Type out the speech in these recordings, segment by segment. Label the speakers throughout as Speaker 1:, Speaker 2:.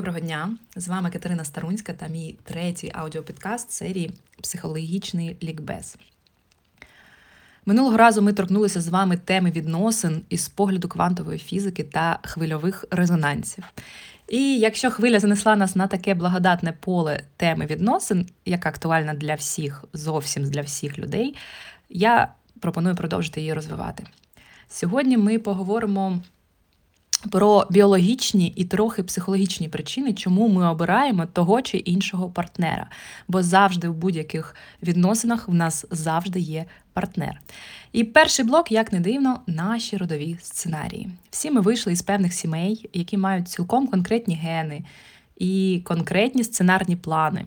Speaker 1: Доброго дня! З вами Катерина Старунська та мій третій аудіопідкаст серії Психологічний лікбез. Минулого разу ми торкнулися з вами теми відносин із погляду квантової фізики та хвильових резонансів. І якщо хвиля занесла нас на таке благодатне поле теми відносин, яка актуальна для всіх, зовсім для всіх людей, я пропоную продовжити її розвивати. Сьогодні ми поговоримо про біологічні і трохи психологічні причини, чому ми обираємо того чи іншого партнера. Бо завжди в будь-яких відносинах в нас завжди є партнер. І перший блок, як не дивно, наші родові сценарії. Всі ми вийшли із певних сімей, які мають цілком конкретні гени і конкретні сценарні плани.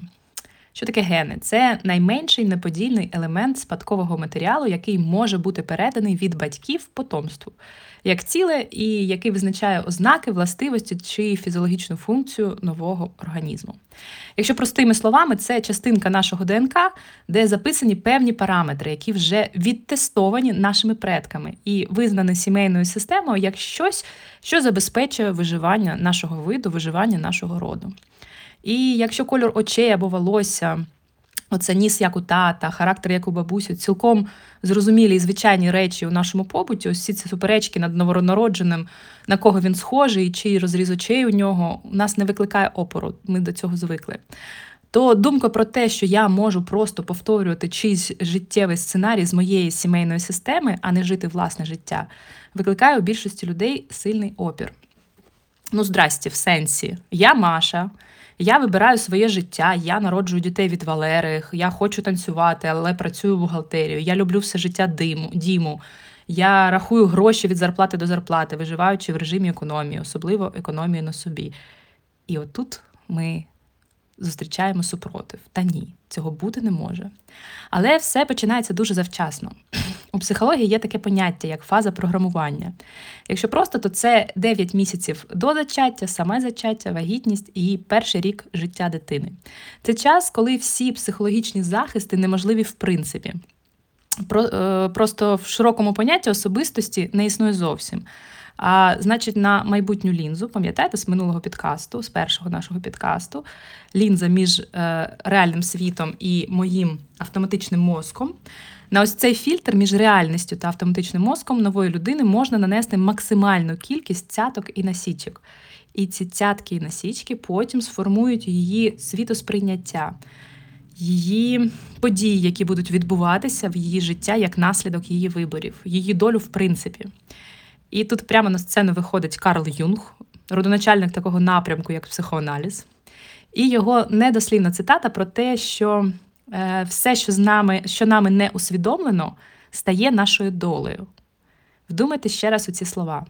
Speaker 1: Що таке гени? Це найменший неподільний елемент спадкового матеріалу, який може бути переданий від батьків потомству як ціле, і який визначає ознаки, властивості чи фізіологічну функцію нового організму. Якщо простими словами, це частинка нашого ДНК, де записані певні параметри, які вже відтестовані нашими предками, і визнані сімейною системою як щось, що забезпечує виживання нашого виду, виживання нашого роду. І якщо кольор очей або волосся Оце ніс, як у тата, характер, як у бабусі, цілком зрозумілі і звичайні речі у нашому побуті. Ось ці суперечки над новонародженим, на кого він схожий, чий розріз очей у нього, у нас не викликає опору. Ми до цього звикли. То думка про те, що я можу просто повторювати чийсь життєвий сценарій з моєї сімейної системи, а не жити власне життя, викликає у більшості людей сильний опір. Ну, здрасті, в сенсі, я Маша. Я вибираю своє життя, я народжую дітей від Валери, я хочу танцювати, але працюю в бухгалтерію. Я люблю все життя диму, діму. Я рахую гроші від зарплати до зарплати, виживаючи в режимі економії, особливо економії на собі. І отут ми зустрічаємо супротив. Та ні, цього бути не може. Але все починається дуже завчасно. У психології є таке поняття, як фаза програмування. Якщо просто, то це 9 місяців до зачаття, саме зачаття, вагітність і перший рік життя дитини. Це час, коли всі психологічні захисти неможливі в принципі. Е, просто в широкому понятті особистості не існує зовсім. А значить, на майбутню лінзу, пам'ятаєте, з минулого підкасту, з першого нашого підкасту, лінза між е, реальним світом і моїм автоматичним мозком. На ось цей фільтр між реальністю та автоматичним мозком нової людини можна нанести максимальну кількість цяток і насічок. І ці цятки і насічки потім сформують її світосприйняття, її події, які будуть відбуватися в її життя як наслідок її виборів, її долю в принципі. І тут прямо на сцену виходить Карл Юнг, родоначальник такого напрямку, як психоаналіз, і його недослівна цитата про те, що все, що з нами, що нами не усвідомлено, стає нашою долею. Вдумайте ще раз у ці слова.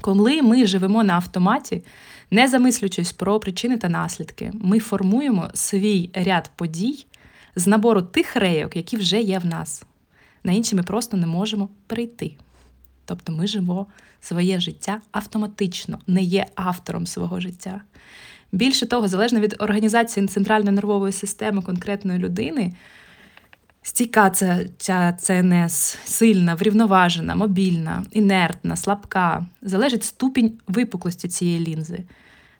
Speaker 1: Коли ми живемо на автоматі, не замислюючись про причини та наслідки, ми формуємо свій ряд подій з набору тих рейок, які вже є в нас. На інші ми просто не можемо прийти. Тобто ми живемо своє життя автоматично, не є автором свого життя. Більше того, залежно від організації центральної нервової системи конкретної людини, стійка ця, ця ЦНС сильна, врівноважена, мобільна, інертна, слабка, залежить ступінь випуклості цієї лінзи,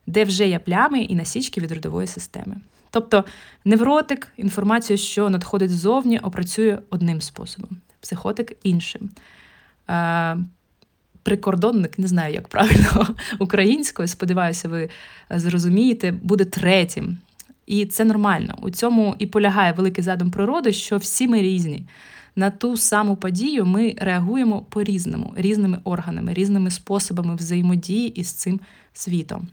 Speaker 1: де вже є плями і насічки від родової системи. Тобто невротик інформацію, що надходить ззовні, опрацює одним способом, психотик іншим. Е, прикордонник, не знаю, як правильно українською, сподіваюся, ви зрозумієте, буде третім. І це нормально. У цьому і полягає великий задум природи, що всі ми різні. На ту саму подію ми реагуємо по-різному, різними органами, різними способами взаємодії із цим світом.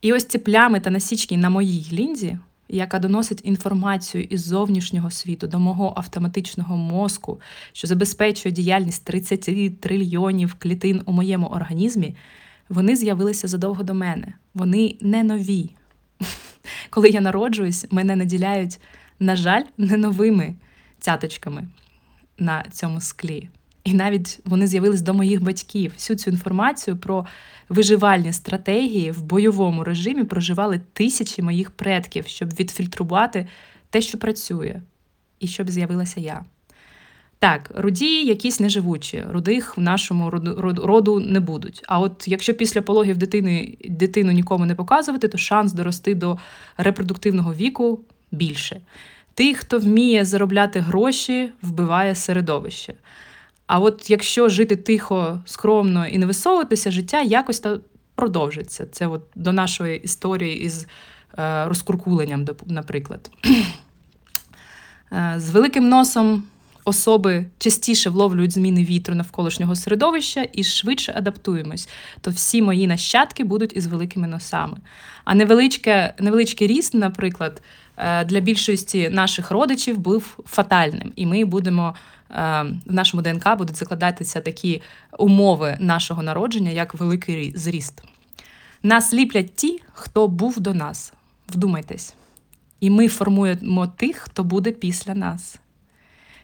Speaker 1: І ось ці плями та насічки на моїй лінзі яка доносить інформацію із зовнішнього світу до мого автоматичного мозку, що забезпечує діяльність 30 трильйонів клітин у моєму організмі, вони з'явилися задовго до мене. Вони не нові. Коли я народжуюсь, мене наділяють, на жаль, не новими цяточками на цьому склі. І навіть вони з'явились до моїх батьків. Всю цю інформацію про виживальні стратегії в бойовому режимі проживали тисячі моїх предків, щоб відфільтрувати те, що працює, і щоб з'явилася я. Так, руді якісь неживучі, рудих в нашому роду, роду не будуть. А от якщо після пологів дитини дитину нікому не показувати, то шанс дорости до репродуктивного віку більше. Тих, хто вміє заробляти гроші, вбиває середовище. А от якщо жити тихо, скромно і не висовуватися, життя якось то продовжиться. Це от до нашої історії із е, розкуркуленням, наприклад. Е, з великим носом особи частіше вловлюють зміни вітру навколишнього середовища і швидше адаптуємось, то всі мої нащадки будуть із великими носами. А невеличке, невеличкий ріст, наприклад, е, для більшості наших родичів був фатальним, і ми будемо. Е, в нашому ДНК будуть закладатися такі умови нашого народження, як великий зріст. Нас ліплять ті, хто був до нас. Вдумайтесь. І ми формуємо тих, хто буде після нас.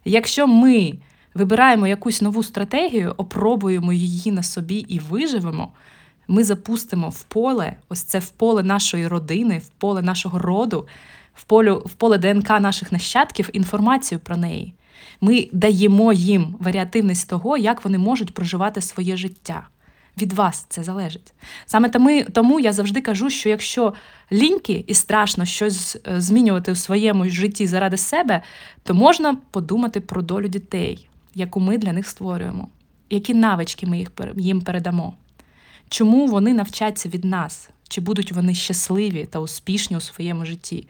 Speaker 1: Якщо ми вибираємо якусь нову стратегію, опробуємо її на собі і виживемо, ми запустимо в поле, ось це в поле нашої родини, в поле нашого роду, в поле, в поле ДНК наших нащадків інформацію про неї. Ми даємо їм варіативність того, як вони можуть проживати своє життя. Від вас це залежить. Саме тому, я завжди кажу, що якщо ліньки і страшно щось е, змінювати у своєму житті заради себе, то можна подумати про долю дітей, яку ми для них створюємо, які навички ми їм передамо, чому вони навчаться від нас, чи будуть вони щасливі та успішні у своєму житті.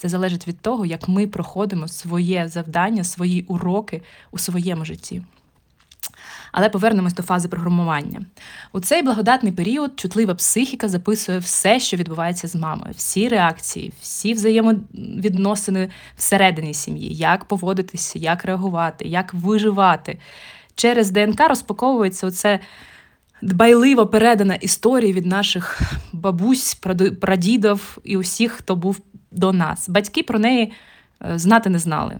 Speaker 1: Це залежить від того, як ми проходимо своє завдання, свої уроки у своєму житті. Але повернемось до фази програмування. У цей благодатний період чутлива психіка записує все, що відбувається з мамою, всі реакції, всі взаємовідносини всередині сім'ї, як поводитися, як реагувати, як виживати. Через ДНК розпаковується оце дбайливо передана історія від наших бабусь, прадідів і усіх, хто був до нас. Батьки про неї е, знати не знали.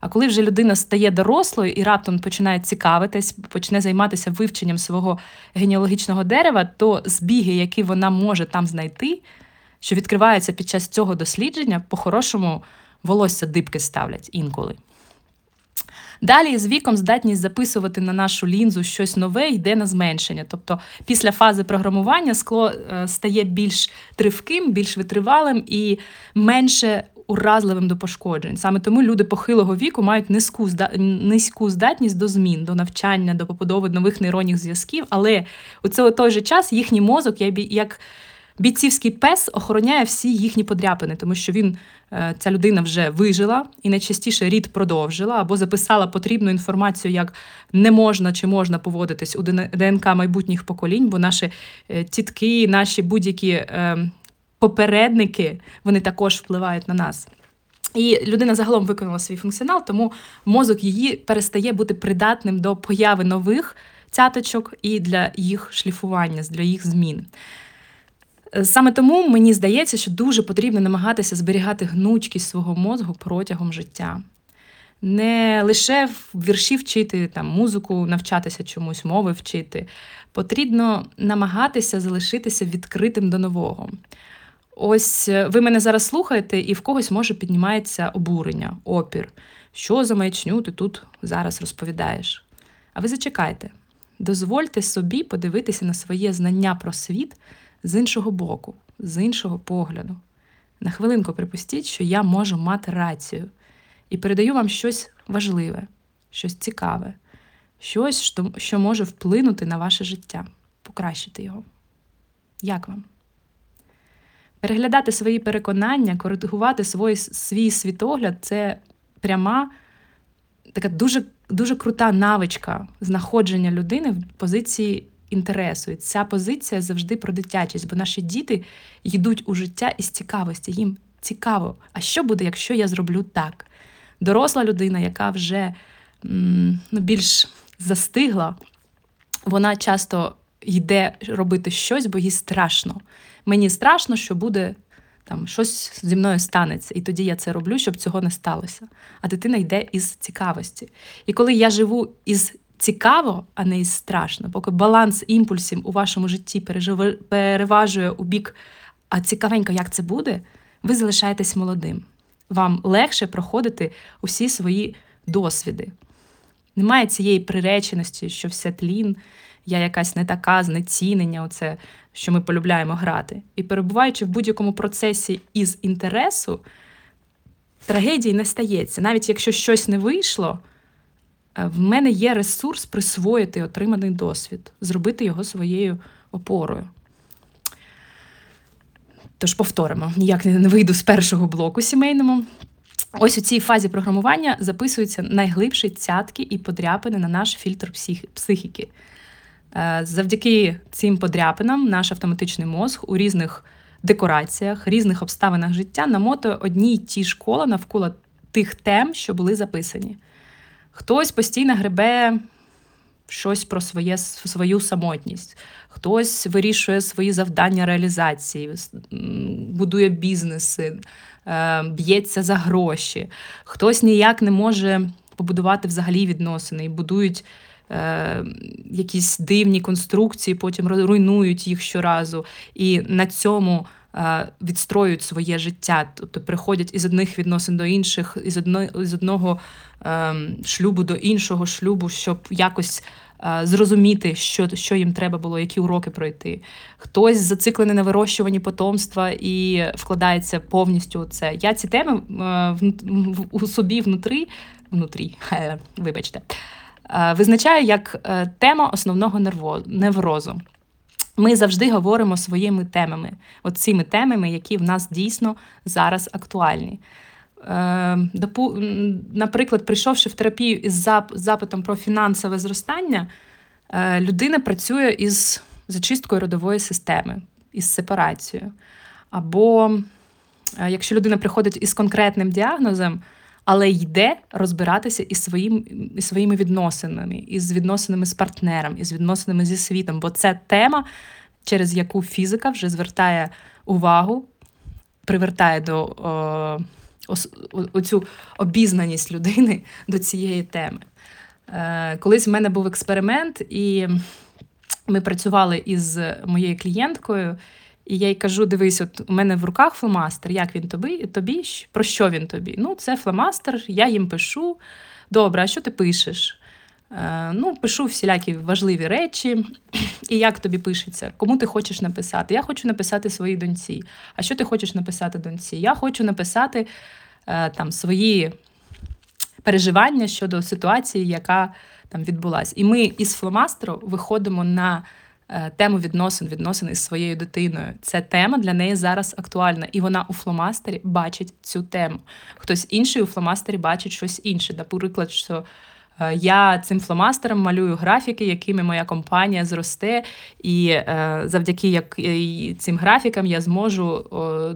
Speaker 1: А коли вже людина стає дорослою і раптом починає цікавитись, почне займатися вивченням свого генеалогічного дерева, то збіги, які вона може там знайти, що відкриваються під час цього дослідження, по-хорошому волосся дибки ставлять інколи. Далі з віком здатність записувати на нашу лінзу щось нове йде на зменшення. Тобто після фази програмування скло е, стає більш тривким, більш витривалим і менше уразливим до пошкоджень. Саме тому люди похилого віку мають низьку низьку здатність до змін, до навчання, до побудови нових нейронних зв'язків. Але у цей той же час їхній мозок, як бійцівський пес, охороняє всі їхні подряпини, тому що він. Е, ця людина вже вижила і найчастіше рід продовжила або записала потрібну інформацію, як не можна чи можна поводитись у ДНК майбутніх поколінь, бо наші е, тітки, наші будь-які е, попередники вони також впливають на нас. І людина загалом виконала свій функціонал, тому мозок її перестає бути придатним до появи нових цяточок і для їх шліфування, для їх змін. Саме тому мені здається, що дуже потрібно намагатися зберігати гнучкість свого мозку протягом життя. Не лише в вірші вчити, там, музику навчатися чомусь, мови вчити. Потрібно намагатися залишитися відкритим до нового. Ось е, ви мене зараз слухаєте, і в когось може піднімається обурення, опір. Що за маячню ти тут зараз розповідаєш? А ви зачекайте, дозвольте собі подивитися на своє знання про світ з іншого боку, з іншого погляду. На хвилинку припустіть, що я можу мати рацію і передаю вам щось важливе, щось цікаве, щось, що може вплинути на ваше життя, покращити його. Як вам? Переглядати свої переконання, коригувати свій, свій світогляд це пряма, така дуже дуже крута навичка знаходження людини в позиції інтересу. І ця позиція завжди про дитячість, бо наші діти йдуть у життя із цікавості. Їм цікаво, а що буде, якщо я зроблю так? Доросла людина, яка вже ну, більш застигла, вона часто йде робити щось, бо їй страшно. Мені страшно, що буде там щось зі мною станеться, і тоді я це роблю, щоб цього не сталося. А дитина йде із цікавості. І коли я живу із цікаво, а не із страшно, поки баланс імпульсів у вашому житті переважує у бік, а цікавенько, як це буде, ви залишаєтесь молодим. Вам легше проходити усі свої досвіди. Немає цієї приреченості, що все тлін, я якась не така, знецінення, оце, що ми полюбляємо грати. І перебуваючи в будь-якому процесі із інтересу, трагедії не стається. Навіть якщо щось не вийшло, в мене є ресурс присвоїти отриманий досвід, зробити його своєю опорою. Тож повторимо, ніяк не вийду з першого блоку сімейному. Ось у цій фазі програмування записуються найглибші цятки і подряпини на наш фільтр психіки. Е, завдяки цим подряпинам наш автоматичний мозг у різних декораціях, різних обставинах життя намотує одні й ті ж кола навколо тих тем, що були записані. Хтось постійно гребе щось про своє, свою самотність, хтось вирішує свої завдання реалізації, будує бізнеси, е, б'ється за гроші, хтось ніяк не може побудувати взагалі відносини і будують. Е, якісь дивні конструкції, потім руйнують їх щоразу, і на цьому відстроюють своє життя, тобто приходять із одних відносин до інших, із одного, із одного е, шлюбу до іншого шлюбу, щоб якось зрозуміти, що що їм треба було, які уроки пройти. Хтось зациклений на вирощуванні потомства і вкладається повністю у це. Я ці теми у собі внутрі, внутрі, вибачте, визначаю як е, тема основного неврозу. Ми завжди говоримо своїми темами, от цими темами, які в нас дійсно зараз актуальні. Е, наприклад, прийшовши в терапію із запитом про фінансове зростання, е, людина працює із зачисткою родової системи, із сепарацією. Або е, якщо людина приходить із конкретним діагнозом, але йде розбиратися із своїм, із своїми відносинами, із відносинами з партнером, із відносинами зі світом, бо це тема, через яку фізика вже звертає увагу, привертає до. О, оцю обізнаність людини до цієї теми. Е, колись в мене був експеримент, і ми працювали із моєю клієнткою, і я їй кажу: дивись, от у мене в руках фломастер, як він тобі, тобі? Про що він тобі? Ну, це фломастер, я їм пишу. Добре, а що ти пишеш? Е, ну, Пишу всілякі важливі речі. І як тобі пишеться? Кому ти хочеш написати? Я хочу написати своїй доньці. А що ти хочеш написати доньці? Я хочу написати Е, там свої переживання щодо ситуації, яка там відбулася. І ми із фломастеру виходимо на тему відносин, відносин із своєю дитиною. Це тема для неї зараз актуальна, і вона у фломастері бачить цю тему. Хтось інший у фломастері бачить щось інше. Наприклад, що. Е, я цим фломастером малюю графіки, якими моя компанія зросте, і е, завдяки як, цим графікам я зможу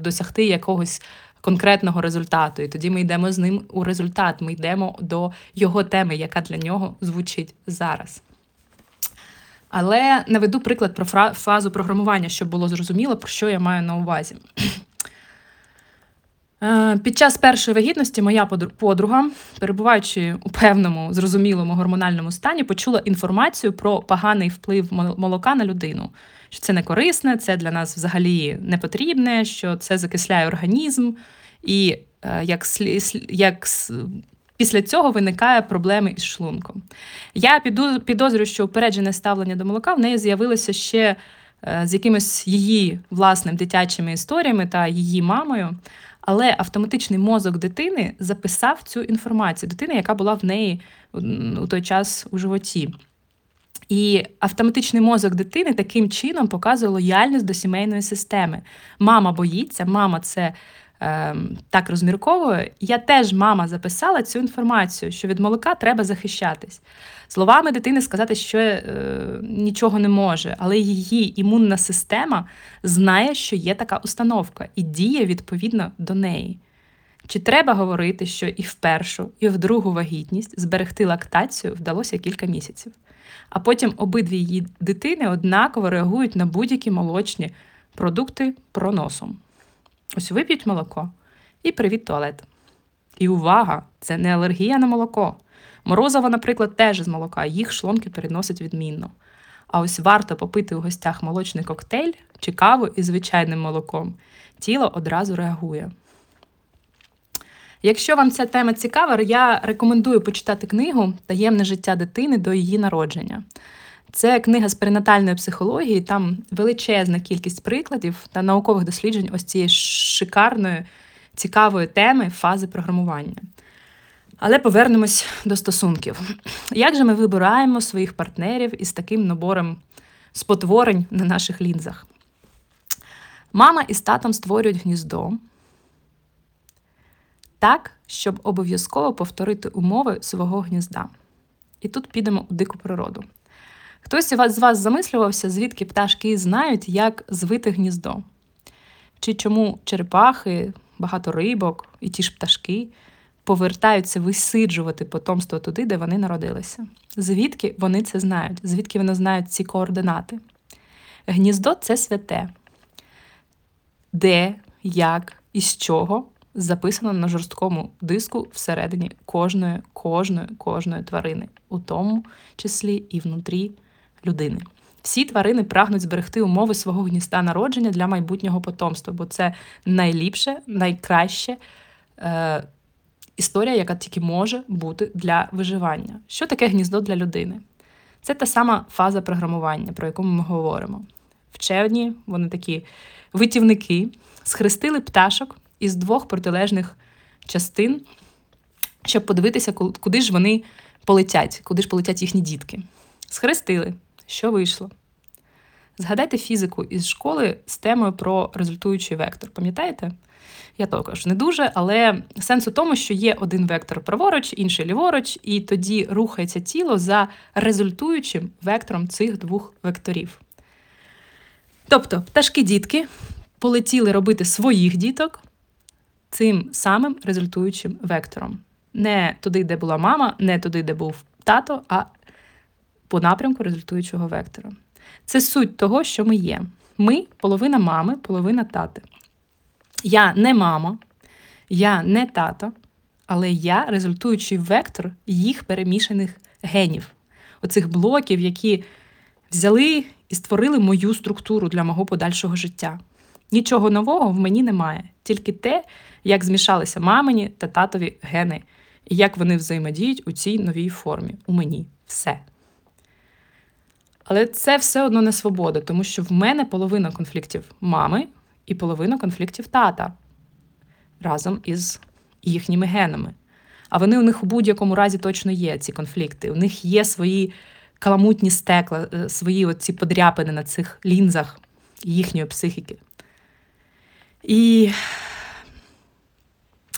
Speaker 1: досягти якогось конкретного результату. І тоді ми йдемо з ним у результат. Ми йдемо до його теми, яка для нього звучить зараз. Але наведу приклад про фазу програмування, щоб було зрозуміло, про що я маю на увазі. Е, під час першої вагітності моя подруга, перебуваючи у певному зрозумілому гормональному стані, почула інформацію про поганий вплив молока на людину що це не корисне, це для нас взагалі не потрібне, що це закисляє організм, і е, як як після цього виникає проблеми із шлунком. Я підозрюю, що упереджене ставлення до молока в неї з'явилося ще е, з якимось її власним дитячими історіями та її мамою. Але автоматичний мозок дитини записав цю інформацію, дитини, яка була в неї у той час у животі. І автоматичний мозок дитини таким чином показує лояльність до сімейної системи. Мама боїться, мама це е, так розмірковує. Я теж мама записала цю інформацію, що від молока треба захищатись. Словами дитини сказати, що е, нічого не може, але її імунна система знає, що є така установка, і діє відповідно до неї. Чи треба говорити, що і в першу, і в другу вагітність зберегти лактацію вдалося кілька місяців? а потім обидві її дитини однаково реагують на будь-які молочні продукти проносом. Ось вип'ють молоко і привіт туалет. І увага! Це не алергія на молоко. Морозова, наприклад, теж з молока, їх шлонки переносять відмінно. А ось варто попити у гостях молочний коктейль чи каву із звичайним молоком. Тіло одразу реагує. Якщо вам ця тема цікава, я рекомендую почитати книгу Таємне життя дитини до її народження. Це книга з перинатальної психології, там величезна кількість прикладів та наукових досліджень ось цієї шикарної, цікавої теми фази програмування. Але повернемось до стосунків. Як же ми вибираємо своїх партнерів із таким набором спотворень на наших лінзах? Мама із татом створюють гніздо так, щоб обов'язково повторити умови свого гнізда. І тут підемо у дику природу. Хтось з вас замислювався, звідки пташки знають, як звити гніздо? Чи чому черепахи, багато рибок і ті ж пташки повертаються висиджувати потомство туди, де вони народилися? Звідки вони це знають? Звідки вони знають ці координати? Гніздо це святе. Де, як і з чого записано на жорсткому диску всередині кожної, кожної, кожної тварини, у тому числі і внутрі людини. Всі тварини прагнуть зберегти умови свого гнізда народження для майбутнього потомства, бо це найліпше, найкраще е, історія, яка тільки може бути для виживання. Що таке гніздо для людини? Це та сама фаза програмування, про яку ми говоримо. Вчені, вони такі витівники, схрестили пташок із двох протилежних частин, щоб подивитися, куди ж вони полетять, куди ж полетять їхні дітки. Схрестили. Що вийшло? Згадайте фізику із школи з темою про результуючий вектор. Пам'ятаєте? Я також не дуже, але сенс у тому, що є один вектор праворуч, інший ліворуч, і тоді рухається тіло за результуючим вектором цих двох векторів. Тобто пташки-дітки полетіли робити своїх діток цим самим результуючим вектором. Не туди, де була мама, не туди, де був тато, а по напрямку результуючого вектора. Це суть того, що ми є. Ми половина мами, половина тати. Я не мама, я не тато, але я результуючий вектор їх перемішаних генів, оцих блоків, які взяли і створили мою структуру для мого подальшого життя. Нічого нового в мені немає, тільки те, як змішалися мамині та татові гени, і як вони взаємодіють у цій новій формі. У мені все. Але це все одно не свобода, тому що в мене половина конфліктів мами і половина конфліктів тата разом із їхніми генами. А вони у них у будь-якому разі точно є, ці конфлікти. У них є свої каламутні стекла, е, свої оці подряпини на цих лінзах їхньої психіки. І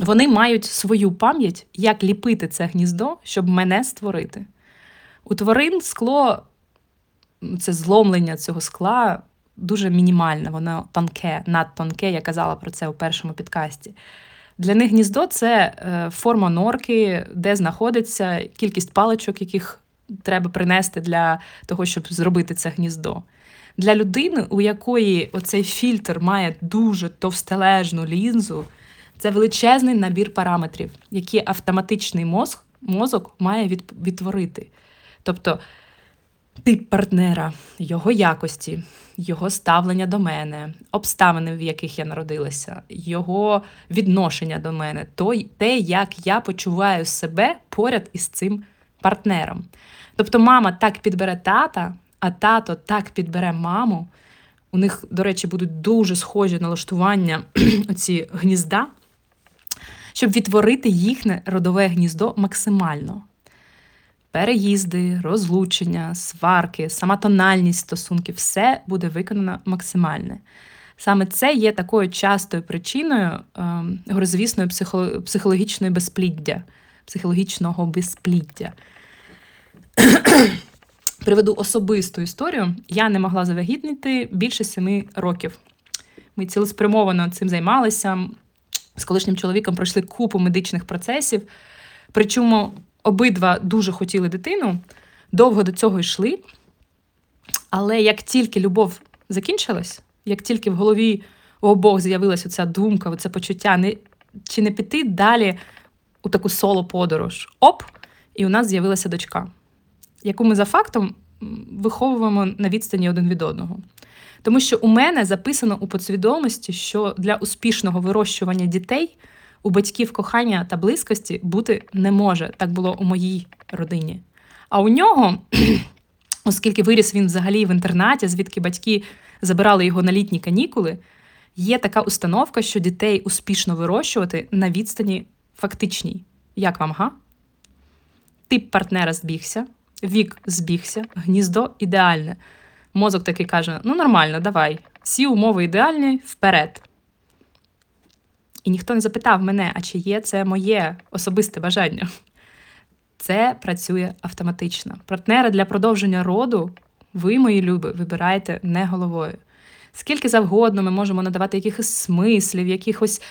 Speaker 1: вони мають свою пам'ять, як ліпити це гніздо, щоб мене створити. У тварин скло це зломлення цього скла дуже мінімальне, воно тонке, надтонке, я казала про це у першому підкасті. Для них гніздо це е, форма норки, де знаходиться кількість паличок, яких треба принести для того, щоб зробити це гніздо. Для людини, у якої оцей фільтр має дуже товстележну лінзу, це величезний набір параметрів, які автоматичний мозок мозок має відтворити. Тобто тип партнера, його якості, його ставлення до мене, обставини, в яких я народилася, його відношення до мене, той, те, як я почуваю себе поряд із цим партнером. Тобто, мама так підбере тата, а тато так підбере маму. У них, до речі, будуть дуже схожі налаштування оці гнізда, щоб відтворити їхнє родове гніздо максимально переїзди, розлучення, сварки, сама тональність стосунків все буде виконано максимальне. Саме це є такою частою причиною ем, грозвісної психологічної безпліддя, психологічного безпліддя. Приведу особисту історію. Я не могла завагітніти більше семи років. Ми цілеспрямовано цим займалися. З колишнім чоловіком пройшли купу медичних процесів. Причому обидва дуже хотіли дитину, довго до цього йшли. Але як тільки любов закінчилась, як тільки в голові у обох з'явилася ця думка, це почуття, не, чи не піти далі у таку соло-подорож, оп, і у нас з'явилася дочка, яку ми за фактом виховуємо на відстані один від одного. Тому що у мене записано у підсвідомості, що для успішного вирощування дітей У батьків кохання та близькості бути не може. Так було у моїй родині. А у нього, оскільки виріс він взагалі в інтернаті, звідки батьки забирали його на літні канікули, є така установка, що дітей успішно вирощувати на відстані фактичній. Як вам, га? Тип партнера збігся, вік збігся, гніздо ідеальне. Мозок такий каже: ну нормально, давай. Всі умови ідеальні вперед. І ніхто не запитав мене, а чи є це моє особисте бажання. Це працює автоматично. Партнера для продовження роду, ви, мої люби, вибираєте не головою. Скільки завгодно ми можемо надавати якихось смислів, якихось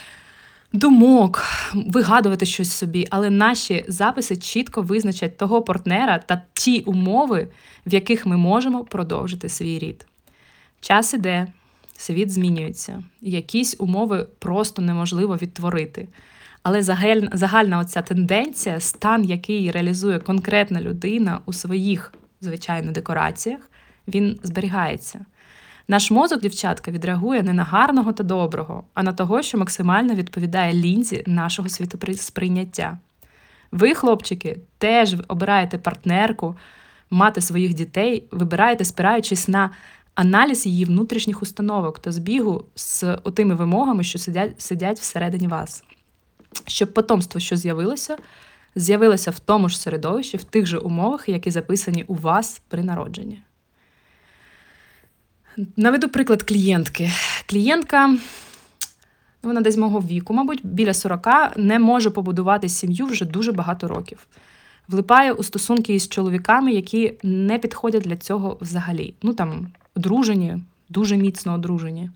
Speaker 1: думок, вигадувати щось собі, але наші записи чітко визначать того партнера та ті умови, в яких ми можемо продовжити свій рід. Час іде, світ змінюється, якісь умови просто неможливо відтворити. Але загальна, загальна оця тенденція, стан, який реалізує конкретна людина у своїх, звичайно, декораціях, він зберігається. Наш мозок, дівчатка, відреагує не на гарного та доброго, а на того, що максимально відповідає лінзі нашого світосприйняття. Ви, хлопчики, теж обираєте партнерку, мати своїх дітей, вибираєте, спираючись на аналіз її внутрішніх установок та збігу з тими вимогами, що сидять, сидять всередині вас. Щоб потомство, що з'явилося, з'явилося в тому ж середовищі, в тих же умовах, які записані у вас при народженні. Наведу приклад клієнтки. Клієнтка, ну, вона десь мого віку, мабуть, біля 40, не може побудувати сім'ю вже дуже багато років. Влипає у стосунки із чоловіками, які не підходять для цього взагалі. Ну там одружені, дуже міцно одружені.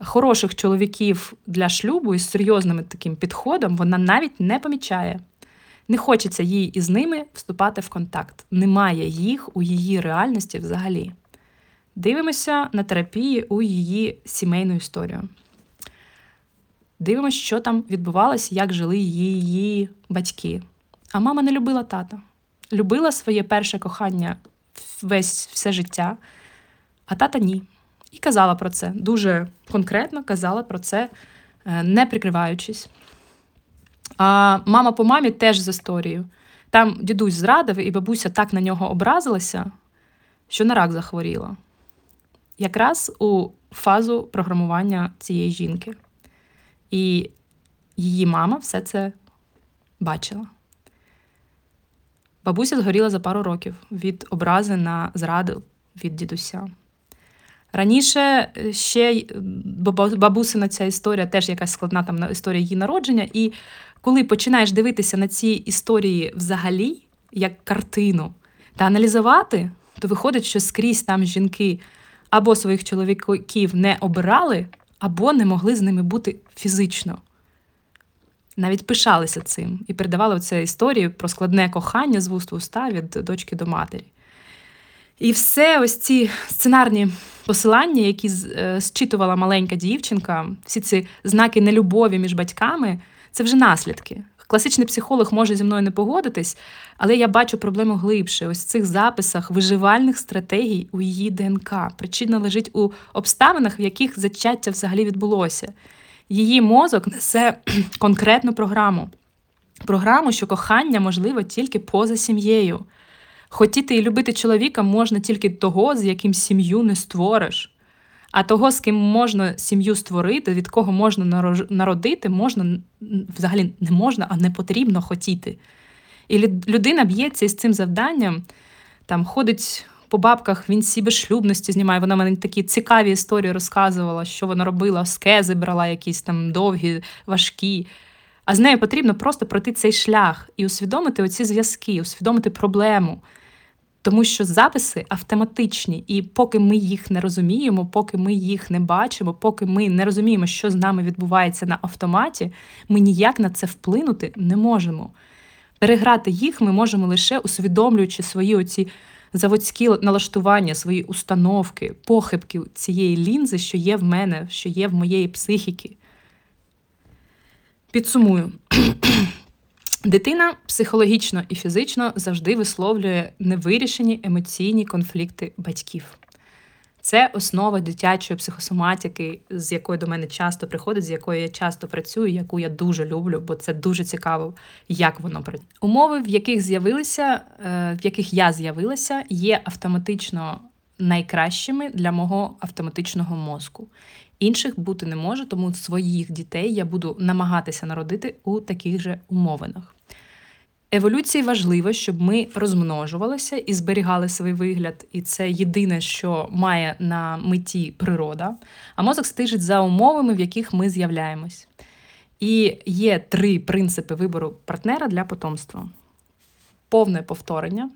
Speaker 1: Хороших чоловіків для шлюбу із серйозним таким підходом вона навіть не помічає. Не хочеться їй із ними вступати в контакт. Немає їх у її реальності взагалі. Дивимося на терапії у її сімейну історію. Дивимося, що там відбувалося, як жили її батьки. А мама не любила тата. Любила своє перше кохання весь все життя, а тата ні. І казала про це. Дуже конкретно казала про це, е, не прикриваючись. А мама по мамі теж з історією. Там дідусь зрадив, і бабуся так на нього образилася, що на рак захворіла якраз у фазу програмування цієї жінки. І її мама все це бачила. Бабуся згоріла за пару років від образи на зраду від дідуся. Раніше е, ще бабусина ця історія теж якась складна там історія її народження. І коли починаєш дивитися на ці історії взагалі, як картину, та аналізувати, то виходить, що скрізь там жінки або своїх чоловіків не обирали, або не могли з ними бути фізично. Навіть пишалися цим і передавали оце історію про складне кохання з вуст в уста від дочки до матері. І все ось ці сценарні посилання, які е, зчитувала маленька дівчинка, всі ці знаки нелюбові між батьками це вже наслідки. Класичний психолог може зі мною не погодитись, але я бачу проблему глибше. Ось в цих записах виживальних стратегій у її ДНК. Причина лежить у обставинах, в яких зачаття взагалі відбулося. Її мозок несе конкретну програму. Програму, що кохання можливо тільки поза сім'єю. Хотіти і любити чоловіка можна тільки того, з яким сім'ю не створиш. А того, з ким можна сім'ю створити, від кого можна народити, можна взагалі не можна, а не потрібно хотіти. І людина б'ється із цим завданням, там ходить по бабках, він всі безшлюбності знімає. Вона мені такі цікаві історії розказувала, що вона робила, скези брала якісь там довгі, важкі. А з нею потрібно просто пройти цей шлях і усвідомити оці зв'язки, усвідомити проблему. Тому що записи автоматичні, і поки ми їх не розуміємо, поки ми їх не бачимо, поки ми не розуміємо, що з нами відбувається на автоматі, ми ніяк на це вплинути не можемо. Переграти їх ми можемо лише усвідомлюючи свої оці заводські налаштування, свої установки, похибки цієї лінзи, що є в мене, що є в моєї психіки. Підсумую. Дитина психологічно і фізично завжди висловлює невирішені емоційні конфлікти батьків. Це основа дитячої психосоматики, з якою до мене часто приходить, з якою я часто працюю, яку я дуже люблю, бо це дуже цікаво, як воно працює. Умови, в яких з'явилися, е, в яких я з'явилася, є автоматично найкращими для мого автоматичного мозку. Інших бути не може, тому своїх дітей я буду намагатися народити у таких же умовинах. Еволюції важливо, щоб ми розмножувалися і зберігали свій вигляд, і це єдине, що має на меті природа. А мозок стежить за умовами, в яких ми з'являємось. І є три принципи вибору партнера для потомства: повне повторення.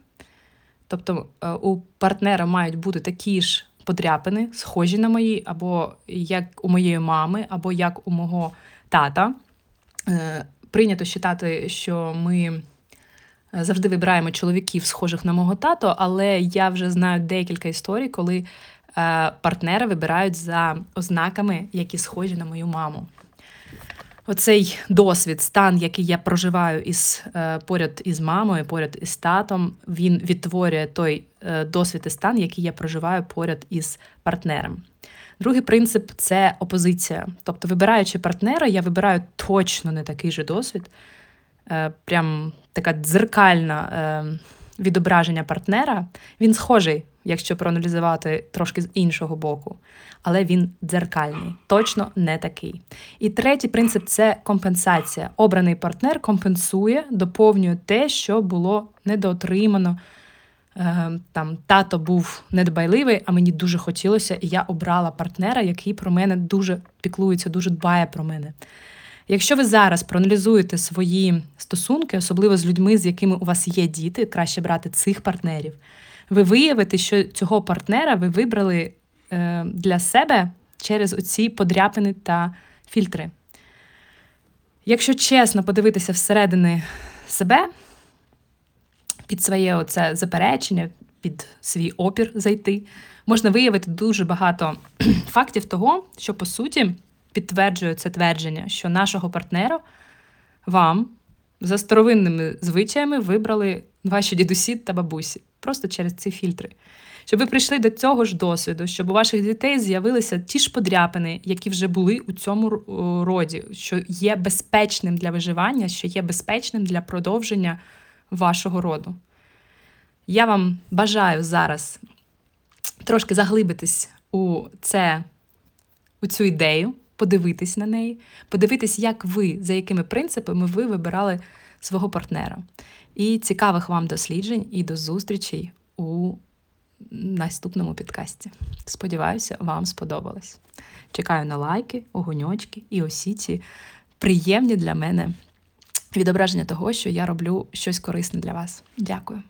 Speaker 1: Тобто е, у партнера мають бути такі ж подряпини, схожі на мої, або як у моєї мами, або як у мого тата. Е, прийнято вважати, що ми. Е, завжди вибираємо чоловіків, схожих на мого тато, але я вже знаю декілька історій, коли е, партнери вибирають за ознаками, які схожі на мою маму. Оцей досвід, стан, який я проживаю із е, поряд із мамою, поряд із татом, він відтворює той досвід і стан, який я проживаю поряд із партнером. Другий принцип це опозиція. Тобто, вибираючи партнера, я вибираю точно не такий же досвід, Е, прям така дзеркальна е, відображення партнера. Він схожий, якщо проаналізувати трошки з іншого боку, але він дзеркальний, точно не такий. І третій принцип це компенсація. Обраний партнер компенсує, доповнює те, що було недоотримано. Е, там тато був недбайливий, а мені дуже хотілося, і я обрала партнера, який про мене дуже піклується, дуже дбає про мене. Якщо ви зараз проаналізуєте свої стосунки, особливо з людьми, з якими у вас є діти, краще брати цих партнерів, ви виявите, що цього партнера ви вибрали е, для себе через оці подряпини та фільтри. Якщо чесно подивитися всередини себе, під своє оце заперечення, під свій опір зайти, можна виявити дуже багато фактів того, що по суті підтверджує це твердження, що нашого партнера вам за старовинними звичаями вибрали ваші дідусі та бабусі, просто через ці фільтри. Щоб ви прийшли до цього ж досвіду, щоб у ваших дітей з'явилися ті ж подряпини, які вже були у цьому роді, що є безпечним для виживання, що є безпечним для продовження вашого роду. Я вам бажаю зараз трошки заглибитись у це, у цю ідею подивитись на неї, подивитись, як ви, за якими принципами ви вибирали свого партнера. І цікавих вам досліджень і до зустрічей у наступному підкасті. Сподіваюся, вам сподобалось. Чекаю на лайки, огоньочки і усі ці приємні для мене відображення того, що я роблю щось корисне для вас. Дякую.